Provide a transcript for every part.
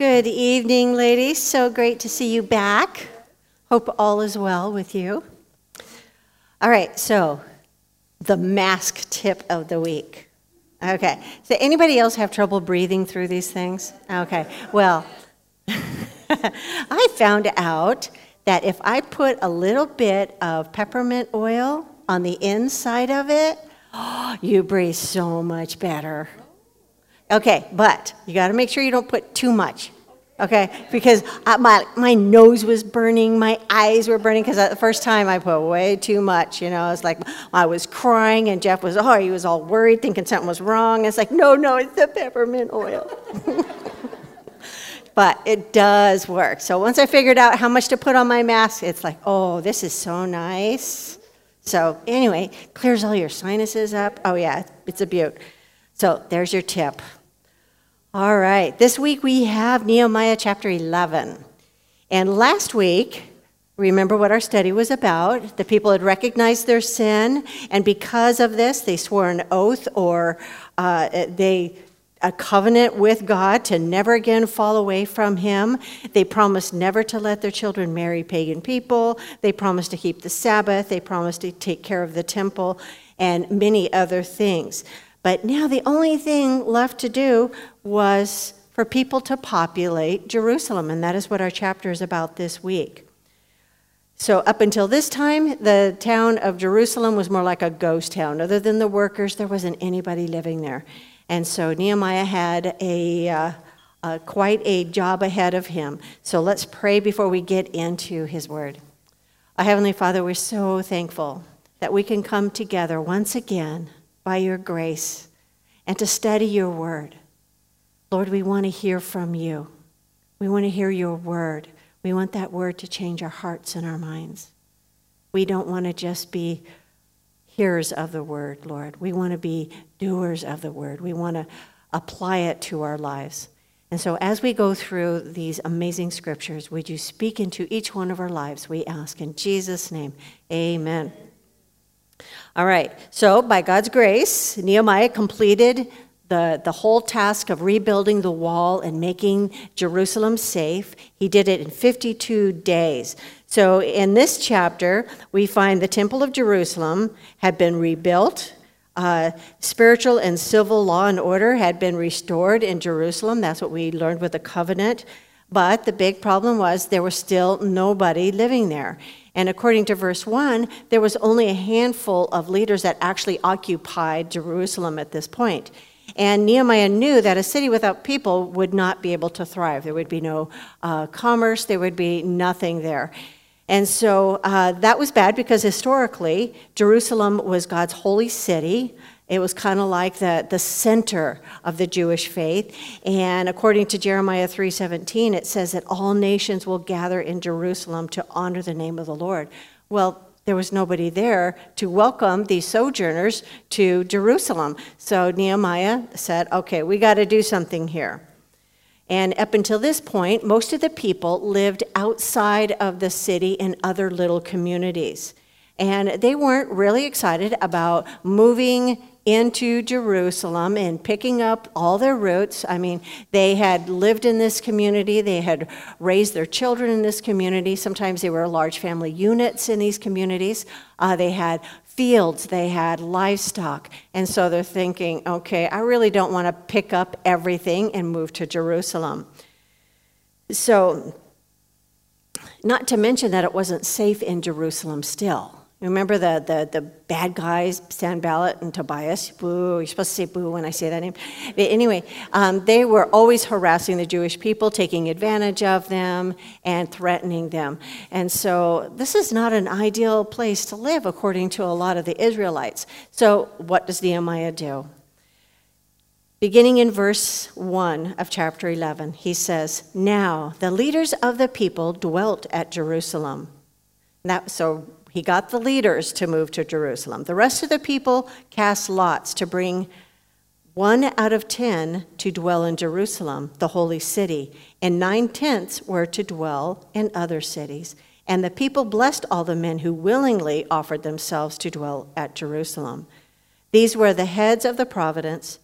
Good evening, ladies. So great to see you back. Hope all is well with you. All right, so the mask tip of the week. Okay, so anybody else have trouble breathing through these things? Okay, well, I found out that if I put a little bit of peppermint oil on the inside of it, you breathe so much better. Okay, but you got to make sure you don't put too much. Okay, because I, my my nose was burning, my eyes were burning because uh, the first time I put way too much. You know, it's like I was crying, and Jeff was oh he was all worried, thinking something was wrong. It's like no, no, it's the peppermint oil. but it does work. So once I figured out how much to put on my mask, it's like oh this is so nice. So anyway, clears all your sinuses up. Oh yeah, it's a beaut. So there's your tip. All right, this week we have Nehemiah chapter 11. And last week, remember what our study was about. The people had recognized their sin, and because of this, they swore an oath or uh, they a covenant with God to never again fall away from Him. They promised never to let their children marry pagan people. They promised to keep the Sabbath. They promised to take care of the temple and many other things. But now the only thing left to do was for people to populate Jerusalem, and that is what our chapter is about this week. So, up until this time, the town of Jerusalem was more like a ghost town. Other than the workers, there wasn't anybody living there. And so, Nehemiah had a, uh, uh, quite a job ahead of him. So, let's pray before we get into his word. Our Heavenly Father, we're so thankful that we can come together once again by your grace and to study your word. Lord, we want to hear from you. We want to hear your word. We want that word to change our hearts and our minds. We don't want to just be hearers of the word, Lord. We want to be doers of the word. We want to apply it to our lives. And so, as we go through these amazing scriptures, would you speak into each one of our lives? We ask in Jesus' name. Amen. All right, so by God's grace, Nehemiah completed the, the whole task of rebuilding the wall and making Jerusalem safe. He did it in 52 days. So in this chapter, we find the Temple of Jerusalem had been rebuilt. Uh, spiritual and civil law and order had been restored in Jerusalem. That's what we learned with the covenant. But the big problem was there was still nobody living there. And according to verse 1, there was only a handful of leaders that actually occupied Jerusalem at this point. And Nehemiah knew that a city without people would not be able to thrive. There would be no uh, commerce, there would be nothing there. And so uh, that was bad because historically, Jerusalem was God's holy city. It was kind of like the, the center of the Jewish faith. And according to Jeremiah 3:17, it says that all nations will gather in Jerusalem to honor the name of the Lord. Well, there was nobody there to welcome these sojourners to Jerusalem. So Nehemiah said, okay, we got to do something here. And up until this point, most of the people lived outside of the city in other little communities. And they weren't really excited about moving into Jerusalem and picking up all their roots. I mean, they had lived in this community, they had raised their children in this community. Sometimes they were large family units in these communities. Uh, they had fields, they had livestock. And so they're thinking, okay, I really don't want to pick up everything and move to Jerusalem. So, not to mention that it wasn't safe in Jerusalem still. Remember the, the, the bad guys, Sanballat and Tobias? Boo, you're supposed to say boo when I say that name. But anyway, um, they were always harassing the Jewish people, taking advantage of them, and threatening them. And so this is not an ideal place to live, according to a lot of the Israelites. So what does Nehemiah do? Beginning in verse 1 of chapter 11, he says, Now the leaders of the people dwelt at Jerusalem. That, so he got the leaders to move to Jerusalem. The rest of the people cast lots to bring one out of ten to dwell in Jerusalem, the holy city, and nine tenths were to dwell in other cities. And the people blessed all the men who willingly offered themselves to dwell at Jerusalem. These were the heads of the province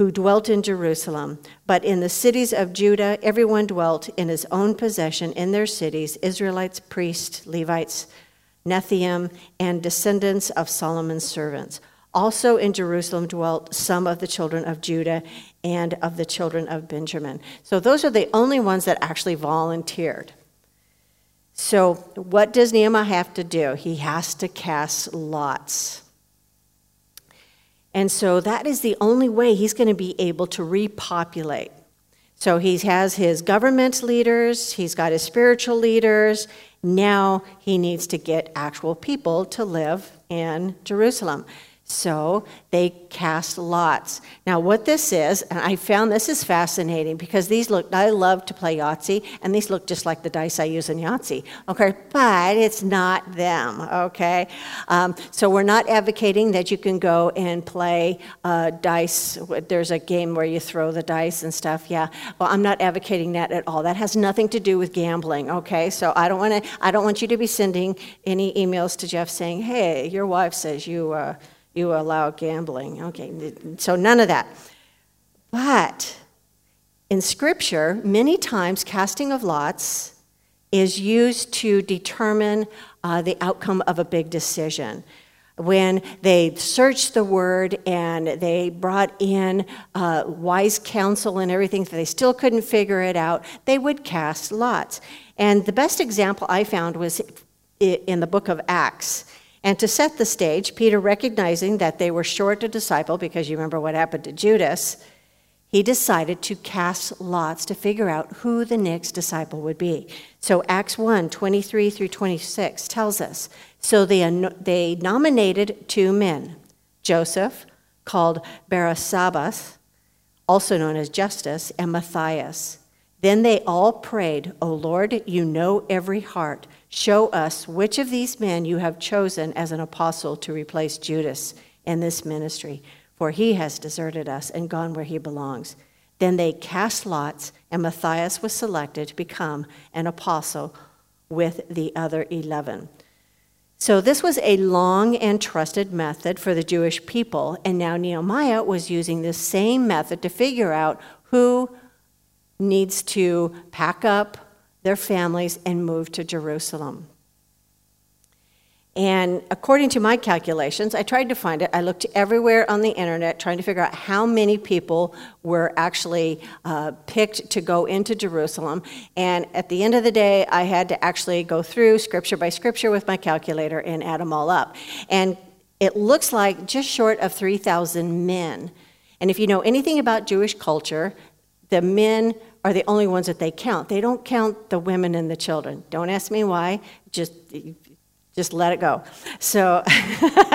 who dwelt in Jerusalem. But in the cities of Judah, everyone dwelt in his own possession in their cities Israelites, priests, Levites, Nethinim, and descendants of Solomon's servants. Also in Jerusalem dwelt some of the children of Judah and of the children of Benjamin. So those are the only ones that actually volunteered. So, what does Nehemiah have to do? He has to cast lots. And so that is the only way he's going to be able to repopulate. So he has his government leaders, he's got his spiritual leaders. Now he needs to get actual people to live in Jerusalem. So they cast lots. Now, what this is, and I found this is fascinating because these look, I love to play Yahtzee, and these look just like the dice I use in Yahtzee, okay? But it's not them, okay? Um, so we're not advocating that you can go and play uh, dice. There's a game where you throw the dice and stuff, yeah. Well, I'm not advocating that at all. That has nothing to do with gambling, okay? So I don't want to, I don't want you to be sending any emails to Jeff saying, hey, your wife says you, uh, you allow gambling. Okay, so none of that. But in Scripture, many times casting of lots is used to determine uh, the outcome of a big decision. When they searched the word and they brought in uh, wise counsel and everything, they still couldn't figure it out, they would cast lots. And the best example I found was in the book of Acts. And to set the stage, Peter, recognizing that they were short a disciple, because you remember what happened to Judas, he decided to cast lots to figure out who the next disciple would be. So Acts 1 23 through 26 tells us so they, they nominated two men, Joseph, called Barsabbas, also known as Justus, and Matthias. Then they all prayed, O Lord, you know every heart. Show us which of these men you have chosen as an apostle to replace Judas in this ministry, for he has deserted us and gone where he belongs. Then they cast lots, and Matthias was selected to become an apostle with the other 11. So, this was a long and trusted method for the Jewish people, and now Nehemiah was using this same method to figure out who needs to pack up their families and move to Jerusalem. And according to my calculations, I tried to find it. I looked everywhere on the internet trying to figure out how many people were actually uh, picked to go into Jerusalem. And at the end of the day, I had to actually go through scripture by scripture with my calculator and add them all up. And it looks like just short of 3,000 men. And if you know anything about Jewish culture, the men are the only ones that they count. They don't count the women and the children. Don't ask me why. Just just let it go. So,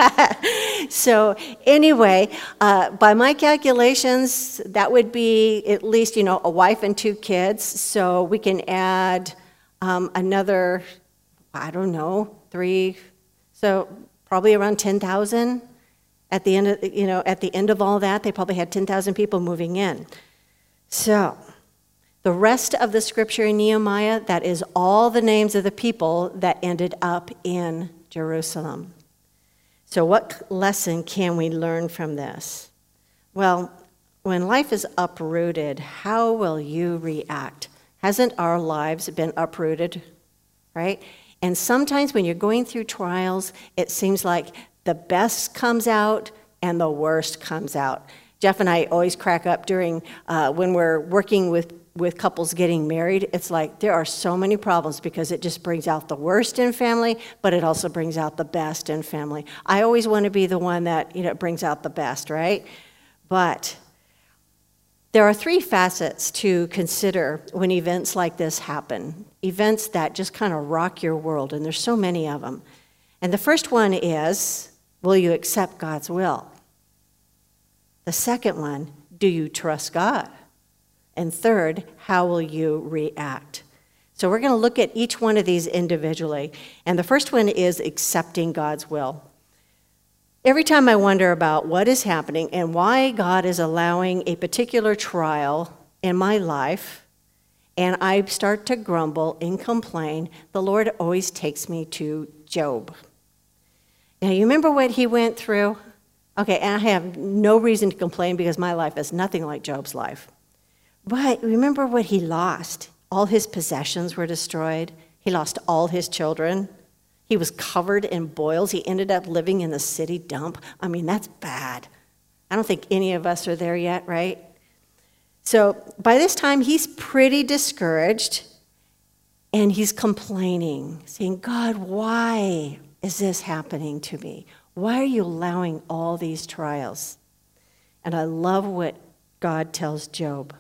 so anyway, uh, by my calculations, that would be at least you know a wife and two kids. So we can add um, another, I don't know, three. So probably around ten thousand. At the end of you know at the end of all that, they probably had ten thousand people moving in. So the rest of the scripture in Nehemiah, that is all the names of the people that ended up in Jerusalem. So, what lesson can we learn from this? Well, when life is uprooted, how will you react? Hasn't our lives been uprooted? Right? And sometimes when you're going through trials, it seems like the best comes out and the worst comes out. Jeff and I always crack up during uh, when we're working with with couples getting married, it's like there are so many problems because it just brings out the worst in family, but it also brings out the best in family. I always want to be the one that, you know, brings out the best, right? But there are three facets to consider when events like this happen. Events that just kind of rock your world, and there's so many of them. And the first one is will you accept God's will? The second one, do you trust God? And third, how will you react? So we're going to look at each one of these individually. And the first one is accepting God's will. Every time I wonder about what is happening and why God is allowing a particular trial in my life, and I start to grumble and complain, the Lord always takes me to Job. Now, you remember what he went through? Okay, and I have no reason to complain because my life is nothing like Job's life. But remember what he lost. All his possessions were destroyed. He lost all his children. He was covered in boils. He ended up living in the city dump. I mean, that's bad. I don't think any of us are there yet, right? So by this time, he's pretty discouraged and he's complaining, saying, God, why is this happening to me? Why are you allowing all these trials? And I love what God tells Job.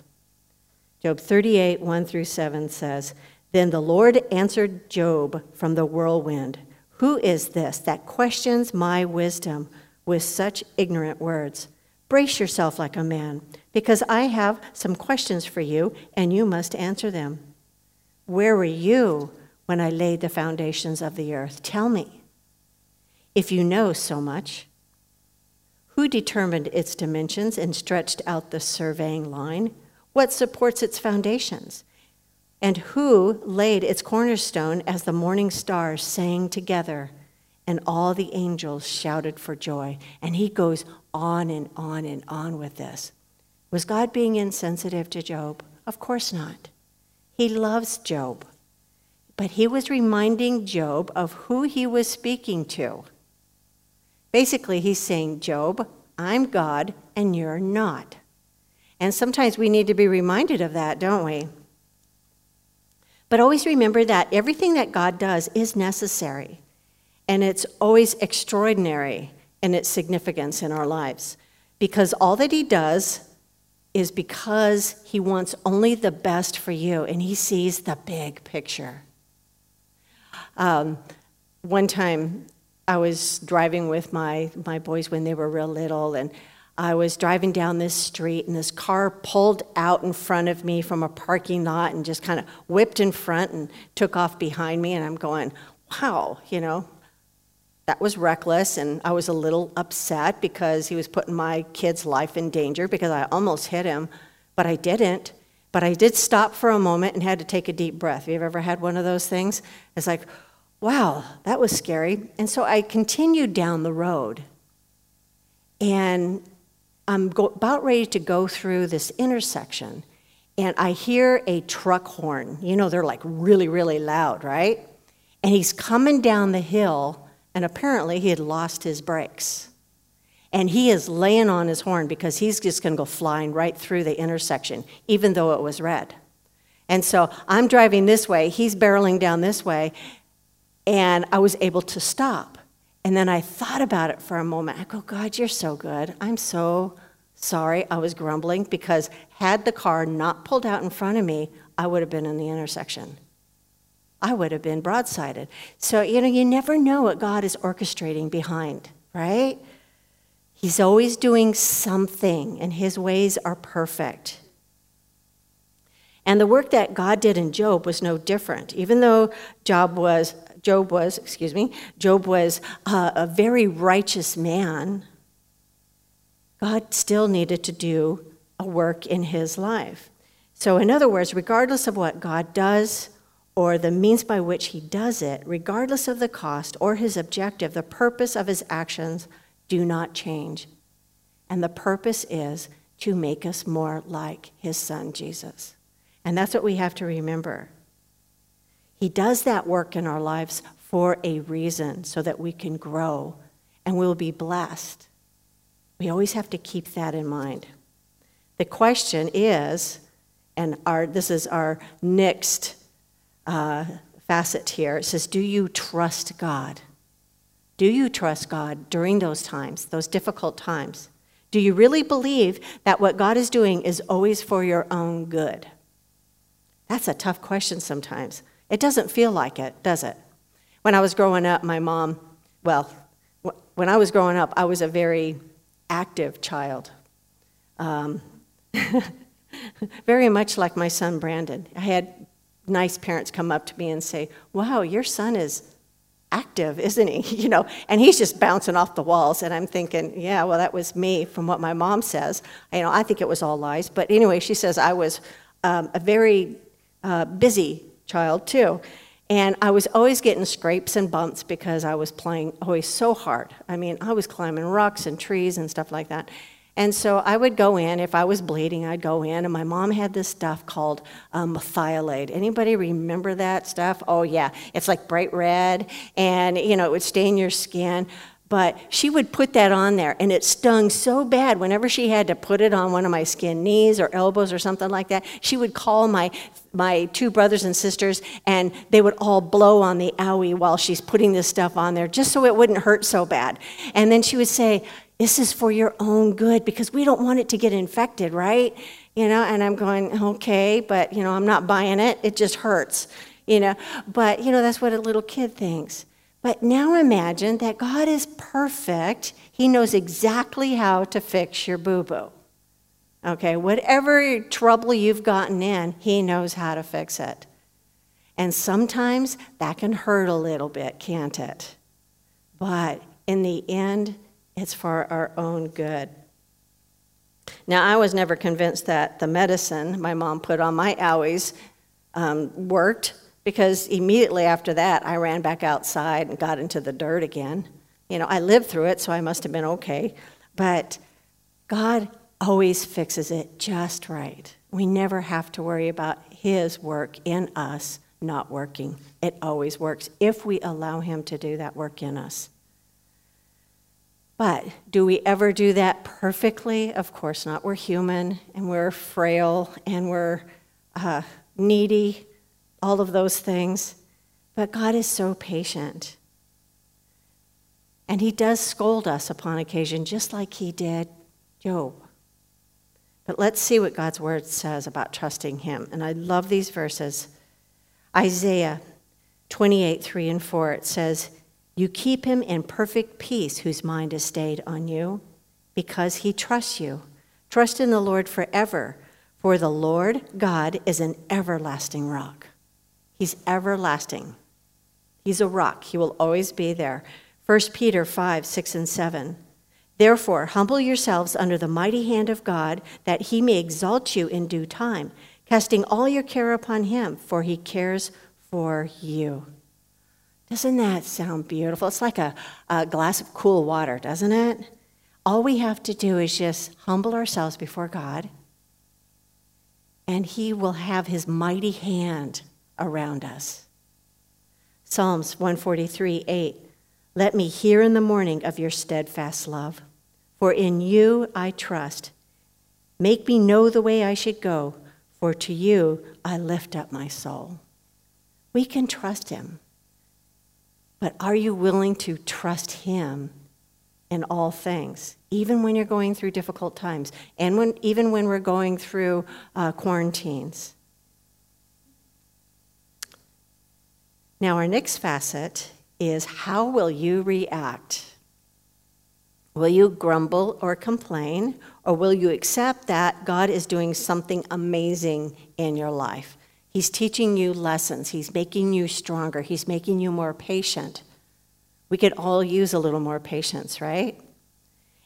Job 38, 1 through 7 says, Then the Lord answered Job from the whirlwind Who is this that questions my wisdom with such ignorant words? Brace yourself like a man, because I have some questions for you, and you must answer them. Where were you when I laid the foundations of the earth? Tell me. If you know so much, who determined its dimensions and stretched out the surveying line? What supports its foundations? And who laid its cornerstone as the morning stars sang together and all the angels shouted for joy? And he goes on and on and on with this. Was God being insensitive to Job? Of course not. He loves Job. But he was reminding Job of who he was speaking to. Basically, he's saying, Job, I'm God and you're not. And sometimes we need to be reminded of that, don't we? But always remember that everything that God does is necessary, and it's always extraordinary in its significance in our lives. Because all that He does is because He wants only the best for you, and He sees the big picture. Um, one time, I was driving with my, my boys when they were real little, and I was driving down this street, and this car pulled out in front of me from a parking lot and just kind of whipped in front and took off behind me. And I'm going, wow, you know, that was reckless. And I was a little upset because he was putting my kid's life in danger because I almost hit him, but I didn't. But I did stop for a moment and had to take a deep breath. Have you ever had one of those things? It's like, wow, that was scary. And so I continued down the road. And I'm about ready to go through this intersection, and I hear a truck horn. You know, they're like really, really loud, right? And he's coming down the hill, and apparently he had lost his brakes. And he is laying on his horn because he's just going to go flying right through the intersection, even though it was red. And so I'm driving this way, he's barreling down this way, and I was able to stop. And then I thought about it for a moment. I go, God, you're so good. I'm so sorry. I was grumbling because had the car not pulled out in front of me, I would have been in the intersection. I would have been broadsided. So, you know, you never know what God is orchestrating behind, right? He's always doing something, and his ways are perfect. And the work that God did in Job was no different. Even though Job was Job was, excuse me, Job was uh, a very righteous man, God still needed to do a work in his life. So, in other words, regardless of what God does or the means by which he does it, regardless of the cost or his objective, the purpose of his actions do not change. And the purpose is to make us more like his son, Jesus. And that's what we have to remember. He does that work in our lives for a reason so that we can grow and we'll be blessed. We always have to keep that in mind. The question is, and our, this is our next uh, facet here it says, Do you trust God? Do you trust God during those times, those difficult times? Do you really believe that what God is doing is always for your own good? That's a tough question sometimes. It doesn't feel like it, does it? When I was growing up, my mom, well, when I was growing up, I was a very active child. Um, very much like my son Brandon. I had nice parents come up to me and say, Wow, your son is active, isn't he? You know, and he's just bouncing off the walls. And I'm thinking, yeah, well, that was me from what my mom says. You know, I think it was all lies. But anyway, she says I was um, a very uh, busy child too. And I was always getting scrapes and bumps because I was playing always so hard. I mean, I was climbing rocks and trees and stuff like that. And so I would go in, if I was bleeding, I'd go in, and my mom had this stuff called um, Merthiolate. Anybody remember that stuff? Oh, yeah. It's like bright red, and, you know, it would stain your skin. But she would put that on there, and it stung so bad whenever she had to put it on one of my skin knees or elbows or something like that. She would call my, my two brothers and sisters, and they would all blow on the owie while she's putting this stuff on there, just so it wouldn't hurt so bad. And then she would say, this is for your own good because we don't want it to get infected, right? You know, and I'm going, okay, but, you know, I'm not buying it. It just hurts, you know. But, you know, that's what a little kid thinks. But now imagine that God is perfect. He knows exactly how to fix your boo boo. Okay, whatever trouble you've gotten in, He knows how to fix it. And sometimes that can hurt a little bit, can't it? But in the end, it's for our own good. Now, I was never convinced that the medicine my mom put on my owies um, worked because immediately after that, I ran back outside and got into the dirt again. You know, I lived through it, so I must have been okay. But God always fixes it just right. We never have to worry about His work in us not working. It always works if we allow Him to do that work in us. But do we ever do that perfectly? Of course not. We're human and we're frail and we're uh, needy, all of those things. But God is so patient. And He does scold us upon occasion, just like He did Job. But let's see what God's word says about trusting Him. And I love these verses. Isaiah 28 3 and 4, it says, you keep him in perfect peace whose mind is stayed on you because he trusts you. Trust in the Lord forever, for the Lord God is an everlasting rock. He's everlasting. He's a rock. He will always be there. 1 Peter 5, 6, and 7. Therefore, humble yourselves under the mighty hand of God, that he may exalt you in due time, casting all your care upon him, for he cares for you. Doesn't that sound beautiful? It's like a, a glass of cool water, doesn't it? All we have to do is just humble ourselves before God, and He will have His mighty hand around us. Psalms 143 8. Let me hear in the morning of your steadfast love, for in you I trust. Make me know the way I should go, for to you I lift up my soul. We can trust Him. But are you willing to trust Him in all things, even when you're going through difficult times, and when, even when we're going through uh, quarantines? Now, our next facet is how will you react? Will you grumble or complain, or will you accept that God is doing something amazing in your life? He's teaching you lessons. He's making you stronger. He's making you more patient. We could all use a little more patience, right?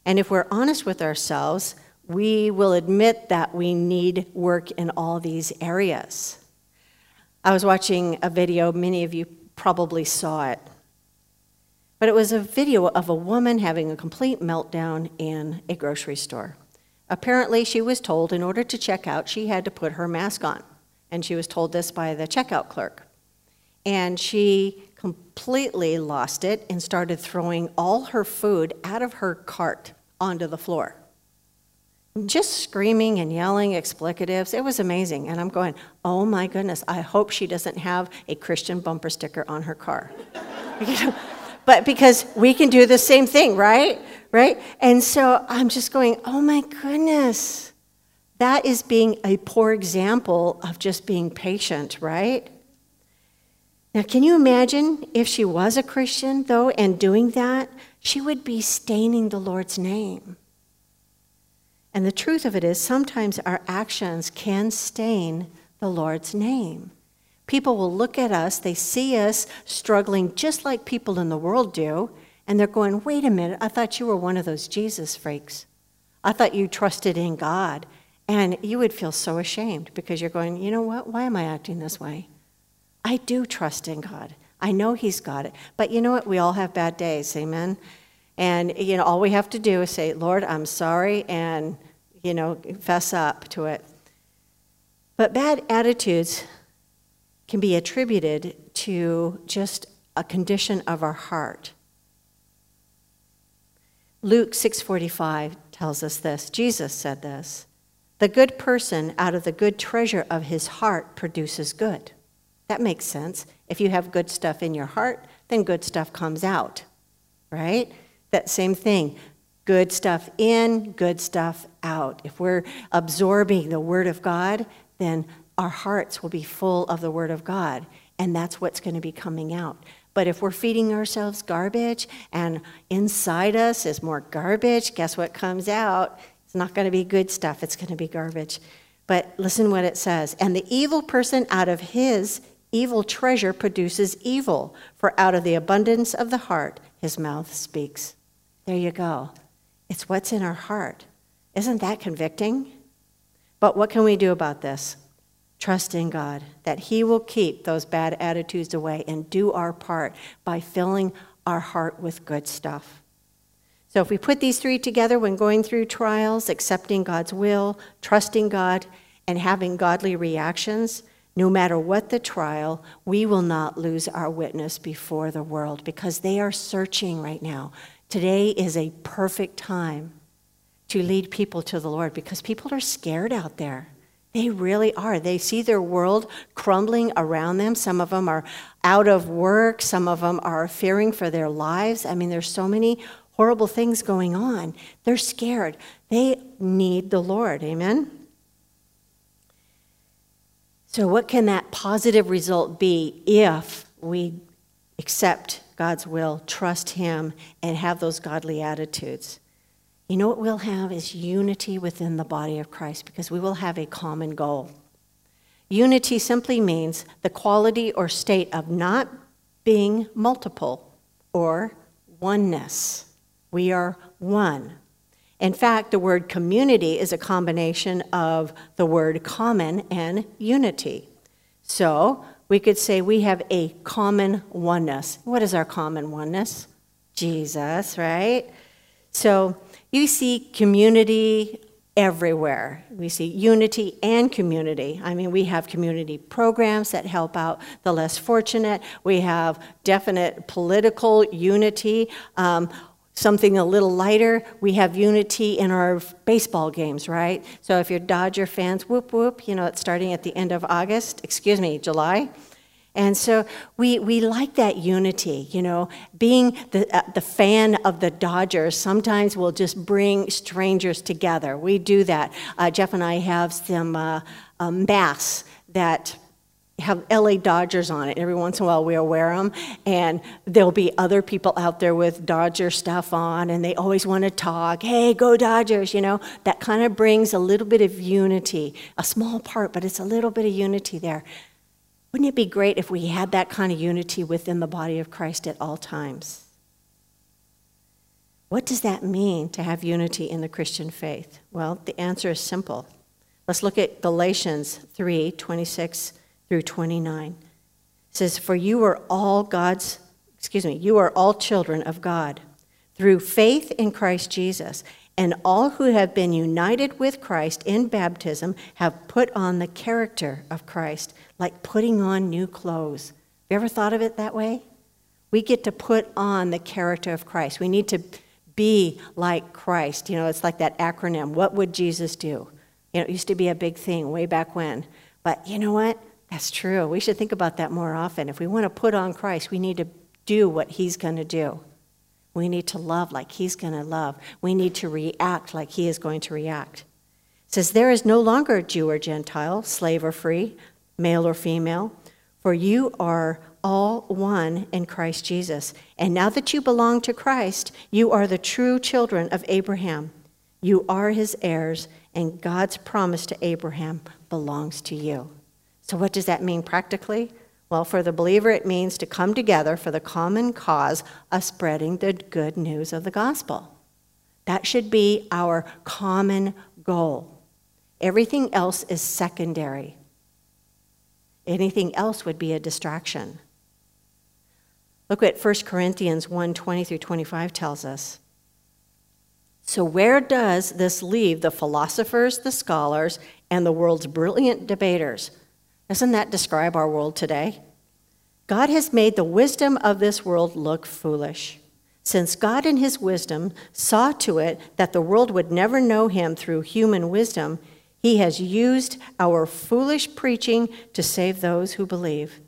And if we're honest with ourselves, we will admit that we need work in all these areas. I was watching a video, many of you probably saw it. But it was a video of a woman having a complete meltdown in a grocery store. Apparently, she was told in order to check out, she had to put her mask on and she was told this by the checkout clerk. And she completely lost it and started throwing all her food out of her cart onto the floor. Just screaming and yelling explicatives. It was amazing. And I'm going, oh my goodness, I hope she doesn't have a Christian bumper sticker on her car. but because we can do the same thing, right? Right? And so I'm just going, oh my goodness. That is being a poor example of just being patient, right? Now, can you imagine if she was a Christian, though, and doing that? She would be staining the Lord's name. And the truth of it is, sometimes our actions can stain the Lord's name. People will look at us, they see us struggling just like people in the world do, and they're going, wait a minute, I thought you were one of those Jesus freaks. I thought you trusted in God. And you would feel so ashamed because you're going, you know what? Why am I acting this way? I do trust in God. I know He's got it. But you know what? We all have bad days, amen? And, you know, all we have to do is say, Lord, I'm sorry, and, you know, fess up to it. But bad attitudes can be attributed to just a condition of our heart. Luke 6:45 tells us this. Jesus said this. The good person out of the good treasure of his heart produces good. That makes sense. If you have good stuff in your heart, then good stuff comes out. Right? That same thing. Good stuff in, good stuff out. If we're absorbing the word of God, then our hearts will be full of the word of God, and that's what's going to be coming out. But if we're feeding ourselves garbage and inside us is more garbage, guess what comes out? It's not going to be good stuff, it's going to be garbage. But listen what it says. And the evil person out of his evil treasure produces evil, for out of the abundance of the heart his mouth speaks. There you go. It's what's in our heart. Isn't that convicting? But what can we do about this? Trust in God that He will keep those bad attitudes away and do our part by filling our heart with good stuff. So, if we put these three together when going through trials, accepting God's will, trusting God, and having godly reactions, no matter what the trial, we will not lose our witness before the world because they are searching right now. Today is a perfect time to lead people to the Lord because people are scared out there. They really are. They see their world crumbling around them. Some of them are out of work. Some of them are fearing for their lives. I mean, there's so many horrible things going on. They're scared. They need the Lord. Amen? So, what can that positive result be if we accept God's will, trust Him, and have those godly attitudes? You know what we'll have is unity within the body of Christ because we will have a common goal. Unity simply means the quality or state of not being multiple or oneness. We are one. In fact, the word community is a combination of the word common and unity. So we could say we have a common oneness. What is our common oneness? Jesus, right? So you see community everywhere. We see unity and community. I mean, we have community programs that help out the less fortunate. We have definite political unity. Um, something a little lighter, we have unity in our baseball games, right? So if you're Dodger fans, whoop whoop, you know, it's starting at the end of August, excuse me, July. And so we, we like that unity, you know. Being the, uh, the fan of the Dodgers sometimes will just bring strangers together. We do that. Uh, Jeff and I have some uh, um, masks that have LA Dodgers on it. Every once in a while we'll wear them, and there'll be other people out there with Dodger stuff on, and they always want to talk. Hey, go Dodgers! You know, that kind of brings a little bit of unity, a small part, but it's a little bit of unity there. Wouldn't it be great if we had that kind of unity within the body of Christ at all times? What does that mean to have unity in the Christian faith? Well, the answer is simple. Let's look at Galatians 3 26 through 29. It says, For you are all God's, excuse me, you are all children of God through faith in Christ Jesus. And all who have been united with Christ in baptism have put on the character of Christ like putting on new clothes. Have you ever thought of it that way? We get to put on the character of Christ. We need to be like Christ. You know, it's like that acronym. What would Jesus do? You know, it used to be a big thing way back when. But you know what? That's true. We should think about that more often. If we want to put on Christ, we need to do what he's going to do. We need to love like he's going to love. We need to react like he is going to react. It says, There is no longer Jew or Gentile, slave or free, male or female, for you are all one in Christ Jesus. And now that you belong to Christ, you are the true children of Abraham. You are his heirs, and God's promise to Abraham belongs to you. So, what does that mean practically? Well, for the believer, it means to come together for the common cause of spreading the good news of the gospel. That should be our common goal. Everything else is secondary. Anything else would be a distraction. Look what 1 Corinthians 1 20 through 25 tells us. So, where does this leave the philosophers, the scholars, and the world's brilliant debaters? Doesn't that describe our world today? God has made the wisdom of this world look foolish. Since God, in his wisdom, saw to it that the world would never know him through human wisdom, he has used our foolish preaching to save those who believe.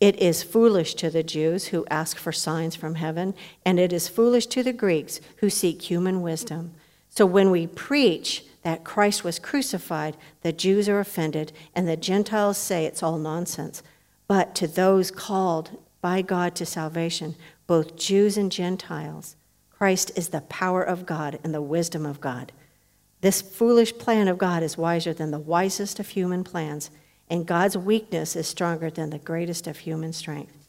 It is foolish to the Jews who ask for signs from heaven, and it is foolish to the Greeks who seek human wisdom. So when we preach that Christ was crucified, the Jews are offended, and the Gentiles say it's all nonsense. But to those called by God to salvation, both Jews and Gentiles, Christ is the power of God and the wisdom of God. This foolish plan of God is wiser than the wisest of human plans, and God's weakness is stronger than the greatest of human strength.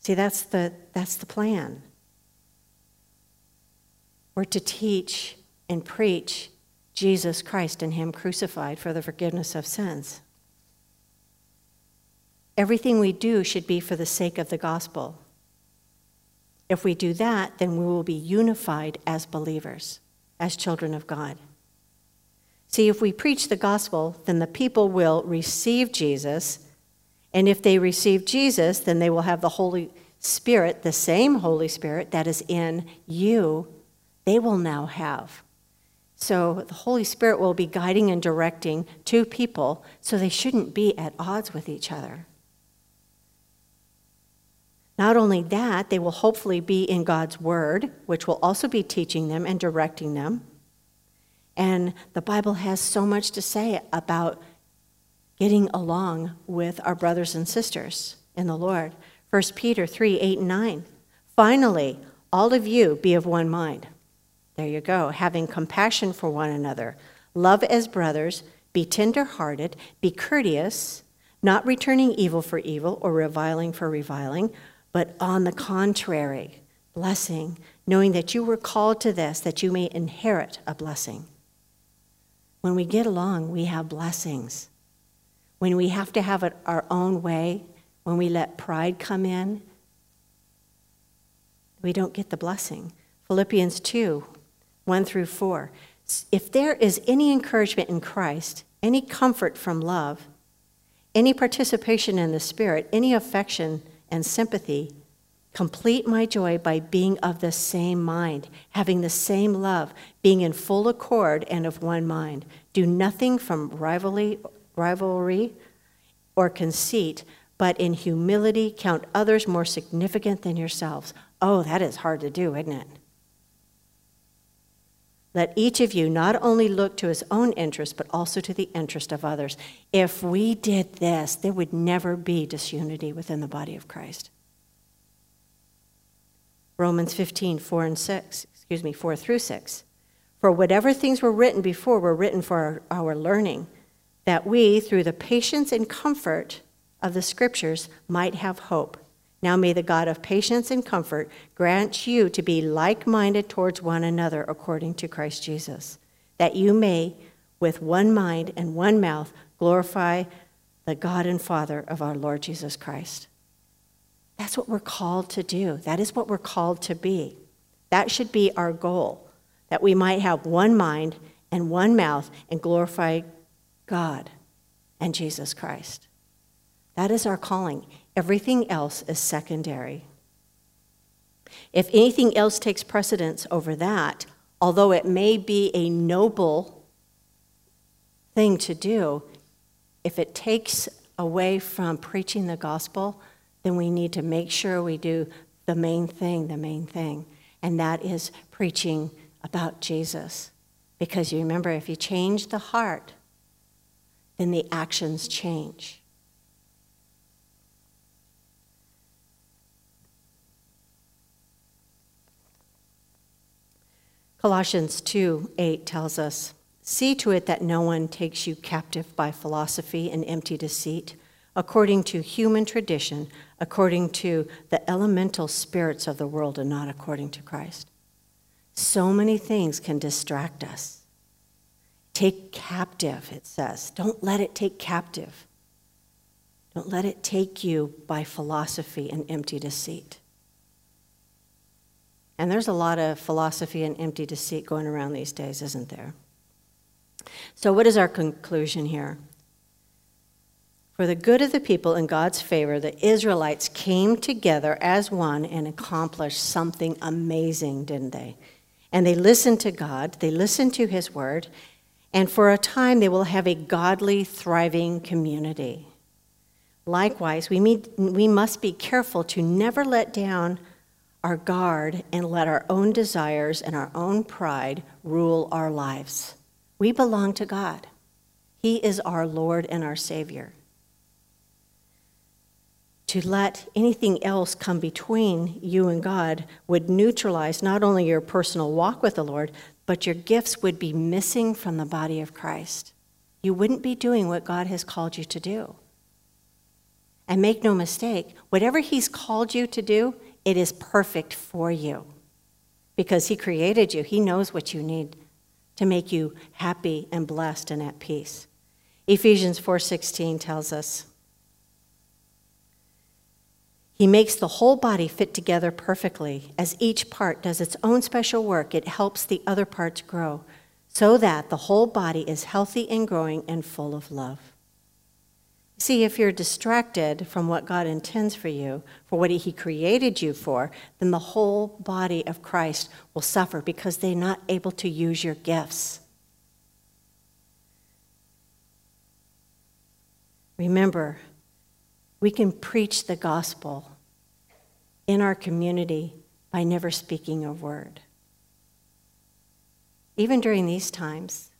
See, that's the, that's the plan. We're to teach and preach Jesus Christ and Him crucified for the forgiveness of sins. Everything we do should be for the sake of the gospel. If we do that, then we will be unified as believers, as children of God. See, if we preach the gospel, then the people will receive Jesus. And if they receive Jesus, then they will have the Holy Spirit, the same Holy Spirit that is in you, they will now have. So the Holy Spirit will be guiding and directing two people, so they shouldn't be at odds with each other. Not only that, they will hopefully be in God's Word, which will also be teaching them and directing them. And the Bible has so much to say about getting along with our brothers and sisters in the Lord. 1 Peter 3 8 and 9. Finally, all of you be of one mind. There you go, having compassion for one another. Love as brothers, be tenderhearted, be courteous, not returning evil for evil or reviling for reviling but on the contrary, blessing, knowing that you were called to this, that you may inherit a blessing. When we get along, we have blessings. When we have to have it our own way, when we let pride come in, we don't get the blessing. Philippians 2 1 through 4. If there is any encouragement in Christ, any comfort from love, any participation in the Spirit, any affection, and sympathy. Complete my joy by being of the same mind, having the same love, being in full accord and of one mind. Do nothing from rivalry, rivalry or conceit, but in humility count others more significant than yourselves. Oh, that is hard to do, isn't it? Let each of you not only look to his own interest, but also to the interest of others. If we did this, there would never be disunity within the body of Christ. Romans 15, 4 and 6, excuse me, 4 through 6. For whatever things were written before were written for our, our learning, that we, through the patience and comfort of the Scriptures, might have hope. Now may the God of patience and comfort grant you to be like minded towards one another according to Christ Jesus, that you may, with one mind and one mouth, glorify the God and Father of our Lord Jesus Christ. That's what we're called to do. That is what we're called to be. That should be our goal, that we might have one mind and one mouth and glorify God and Jesus Christ. That is our calling. Everything else is secondary. If anything else takes precedence over that, although it may be a noble thing to do, if it takes away from preaching the gospel, then we need to make sure we do the main thing, the main thing, and that is preaching about Jesus. Because you remember, if you change the heart, then the actions change. Colossians 2 8 tells us, See to it that no one takes you captive by philosophy and empty deceit, according to human tradition, according to the elemental spirits of the world, and not according to Christ. So many things can distract us. Take captive, it says. Don't let it take captive. Don't let it take you by philosophy and empty deceit. And there's a lot of philosophy and empty deceit going around these days, isn't there? So, what is our conclusion here? For the good of the people in God's favor, the Israelites came together as one and accomplished something amazing, didn't they? And they listened to God, they listened to His word, and for a time they will have a godly, thriving community. Likewise, we, meet, we must be careful to never let down our guard and let our own desires and our own pride rule our lives. We belong to God, He is our Lord and our Savior. To let anything else come between you and God would neutralize not only your personal walk with the Lord, but your gifts would be missing from the body of Christ. You wouldn't be doing what God has called you to do. And make no mistake, whatever He's called you to do, it is perfect for you. Because He created you, He knows what you need to make you happy and blessed and at peace. Ephesians 4:16 tells us He makes the whole body fit together perfectly. As each part does its own special work, it helps the other parts grow so that the whole body is healthy and growing and full of love. See, if you're distracted from what God intends for you, for what He created you for, then the whole body of Christ will suffer because they're not able to use your gifts. Remember, we can preach the gospel in our community by never speaking a word. Even during these times,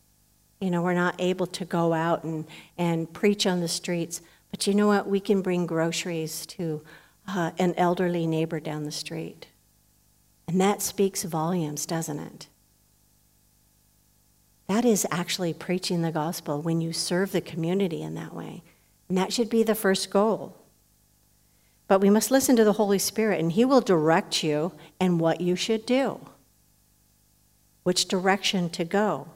you know, we're not able to go out and, and preach on the streets. But you know what? We can bring groceries to uh, an elderly neighbor down the street. And that speaks volumes, doesn't it? That is actually preaching the gospel when you serve the community in that way. And that should be the first goal. But we must listen to the Holy Spirit, and He will direct you and what you should do, which direction to go.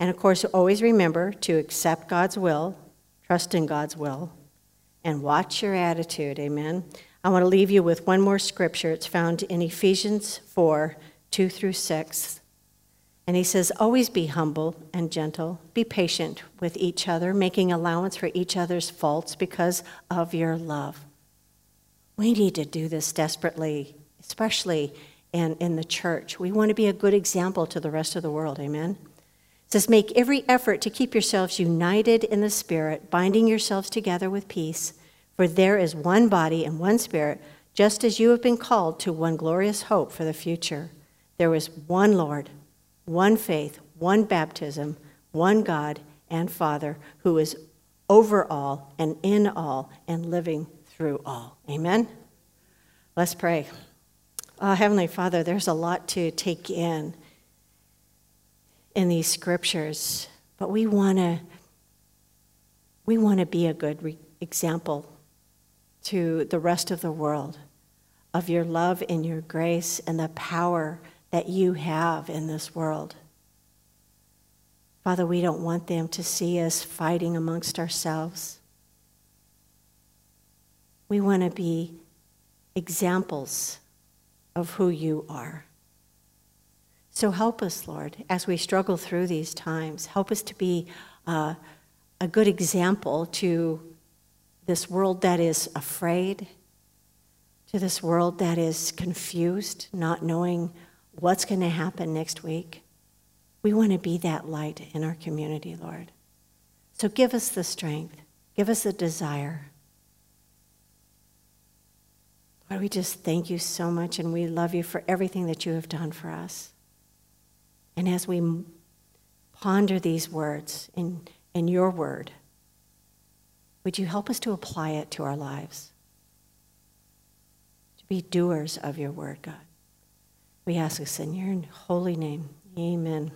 And of course, always remember to accept God's will, trust in God's will, and watch your attitude. Amen. I want to leave you with one more scripture. It's found in Ephesians 4 2 through 6. And he says, Always be humble and gentle, be patient with each other, making allowance for each other's faults because of your love. We need to do this desperately, especially in, in the church. We want to be a good example to the rest of the world. Amen. Says, Make every effort to keep yourselves united in the Spirit, binding yourselves together with peace. For there is one body and one Spirit, just as you have been called to one glorious hope for the future. There is one Lord, one faith, one baptism, one God and Father, who is over all and in all and living through all. Amen? Let's pray. Uh, Heavenly Father, there's a lot to take in in these scriptures, but we want to we want to be a good re- example to the rest of the world of your love and your grace and the power that you have in this world. Father, we don't want them to see us fighting amongst ourselves. We want to be examples of who you are. So help us, Lord, as we struggle through these times. Help us to be uh, a good example to this world that is afraid, to this world that is confused, not knowing what's going to happen next week. We want to be that light in our community, Lord. So give us the strength, give us the desire. Lord, we just thank you so much and we love you for everything that you have done for us. And as we ponder these words in, in your word, would you help us to apply it to our lives? To be doers of your word, God. We ask this in your holy name. Amen.